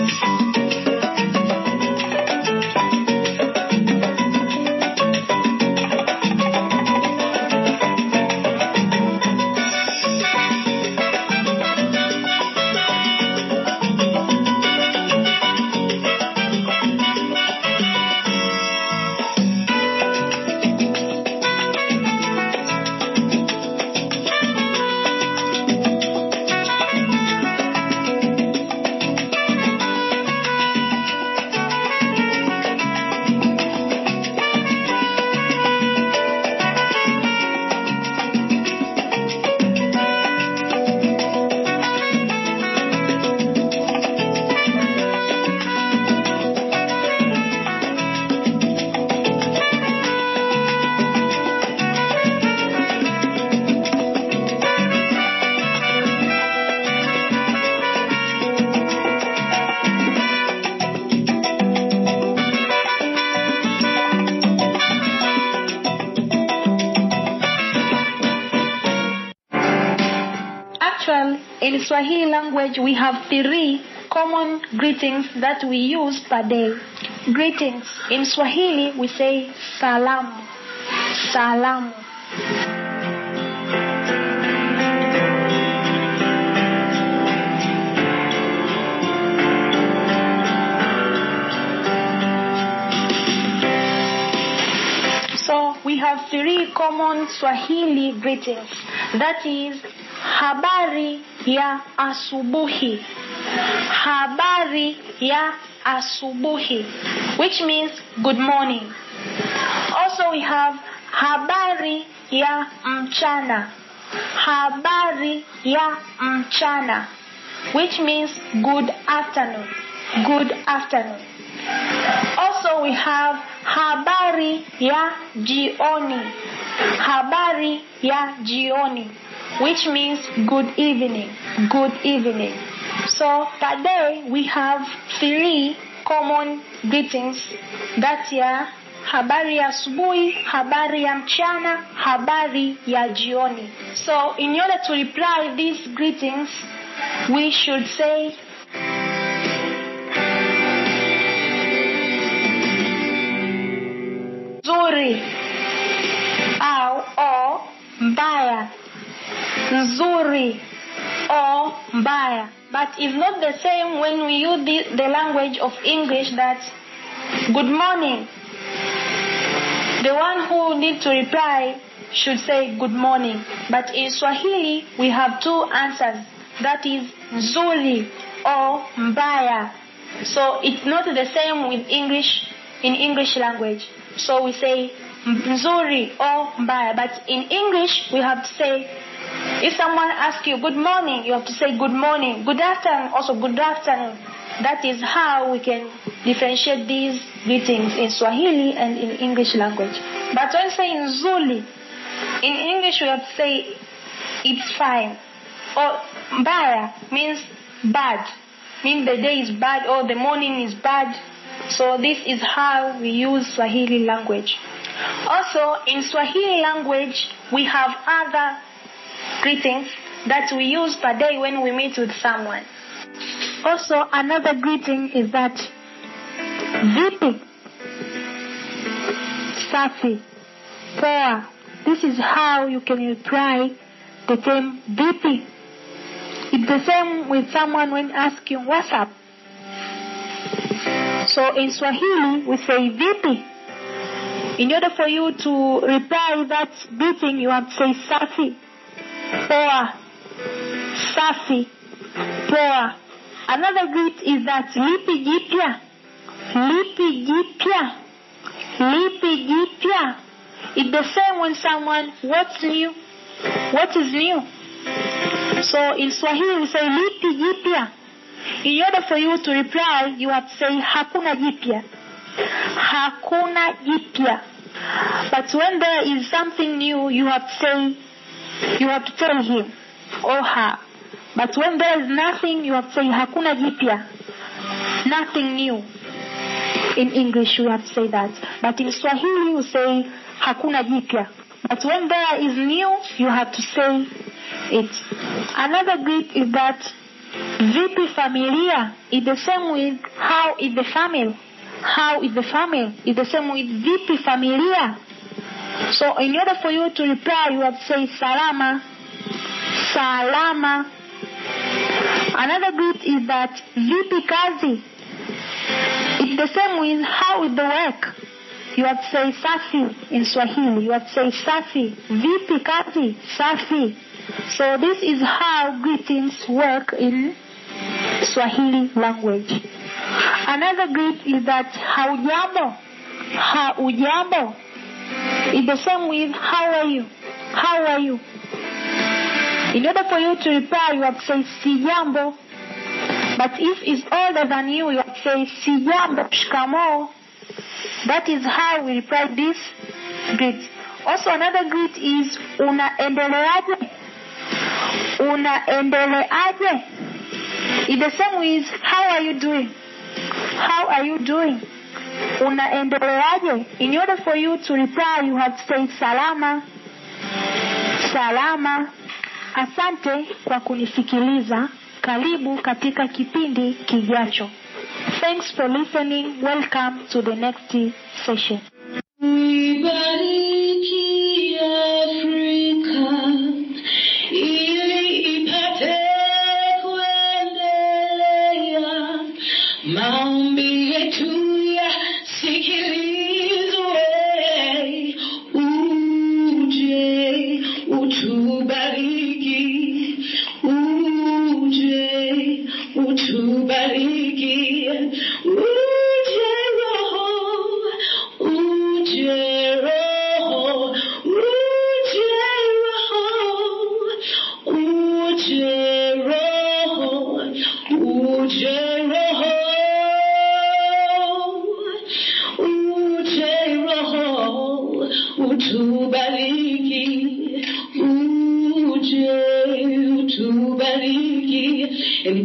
Actually, in Swahili language, we have three common greetings that we use per day. Greetings. In Swahili, we say salamu. Salamu. So we have three common Swahili greetings. That is habari ya asubuhi. Habari ya asubuhi, which means good morning. Also we have habari ya mchana. Habari ya mchana, which means good afternoon. Good afternoon. Also we have habari ya jioni. Habari ya jioni, which means good evening. Good evening. So per day we have three common greetings that ya habari ya asubuhi, habari ya mchana, habari ya jioni. So in order to reply these greetings, we should say nzuri au o mbaya nzuri. Or mbaya. But it's not the same when we use the, the language of english that good morning. The one who need to reply should say good morning. But in swahili we have two answers. That is nzuri or mbaya. So it's not the same with english in english language. So we say nzuri or mbaya. But in english we have to say if someone asks you good morning you have to say good morning. Good afternoon also good afternoon. That is how we can differentiate these greetings in swahili and in english language. But when saying nzuri in english we have to say it's fine. Or mbaya means bad. Means the day is bad or the morning is bad. So this is how we use swahili language. Also in swahili language we have other greetings that we use per day when we meet with someone. Also another greeting is that vipi safi poa this is how you can reply the term vipi it's the same with someone when asking what's up so in swahili we say vipi in order for you to reply that greeting you have to say safi poa safi poa another greet is that lipi jipya lipi jipya lipi jipya it's the same when someone what's new? What is new? So in swahili we say lipi jipya in order for you to reply you have to say hakuna jipya hakuna jipya but when there is something new you have to say you have to tell him or her but when there is nothing you have to say hakuna jipya. Nothing new. In english you have to say that. But in swahili you say hakuna jipya. But when there is new you have to say it. Another greet is that vipi familia? Is the same with how is the family? How is the family? Is the same with vipi familia so in order for you to reply you have to say salama. Salama. Another greet is that vipi kazi. It's the same with how is the work. You have to say safi in swahili. You have to say safi. Vipi kazi safi. So this is how greetings work in Swahili language. Another greet is that haujambo. Haujambo. It's the same with how are you? How are you? In order for you to reply, you have to say sijambo. But if it's older than you, you have to say sijambo, shikamo. That is how we reply this greet. Also, another greet is unaendeleaje? Unaendeleaje? It's the same with how are you doing? How are you doing? Unaendeleaje? In order for you to reply, you have to say salama. Salama. Asante kwa kunisikiliza. Karibu katika kipindi kijacho. Thanks for listening. Welcome to the next session.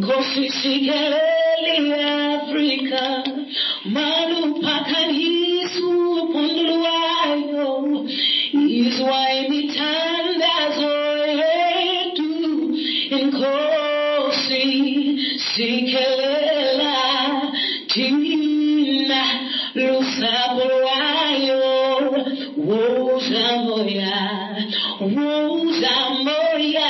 Enkosi sikeleli Afrika, malupakanisu ponduluayo, izwa imitandazo yetu, enkosi sikelela tina lusabulayo, woza moya, woza moya,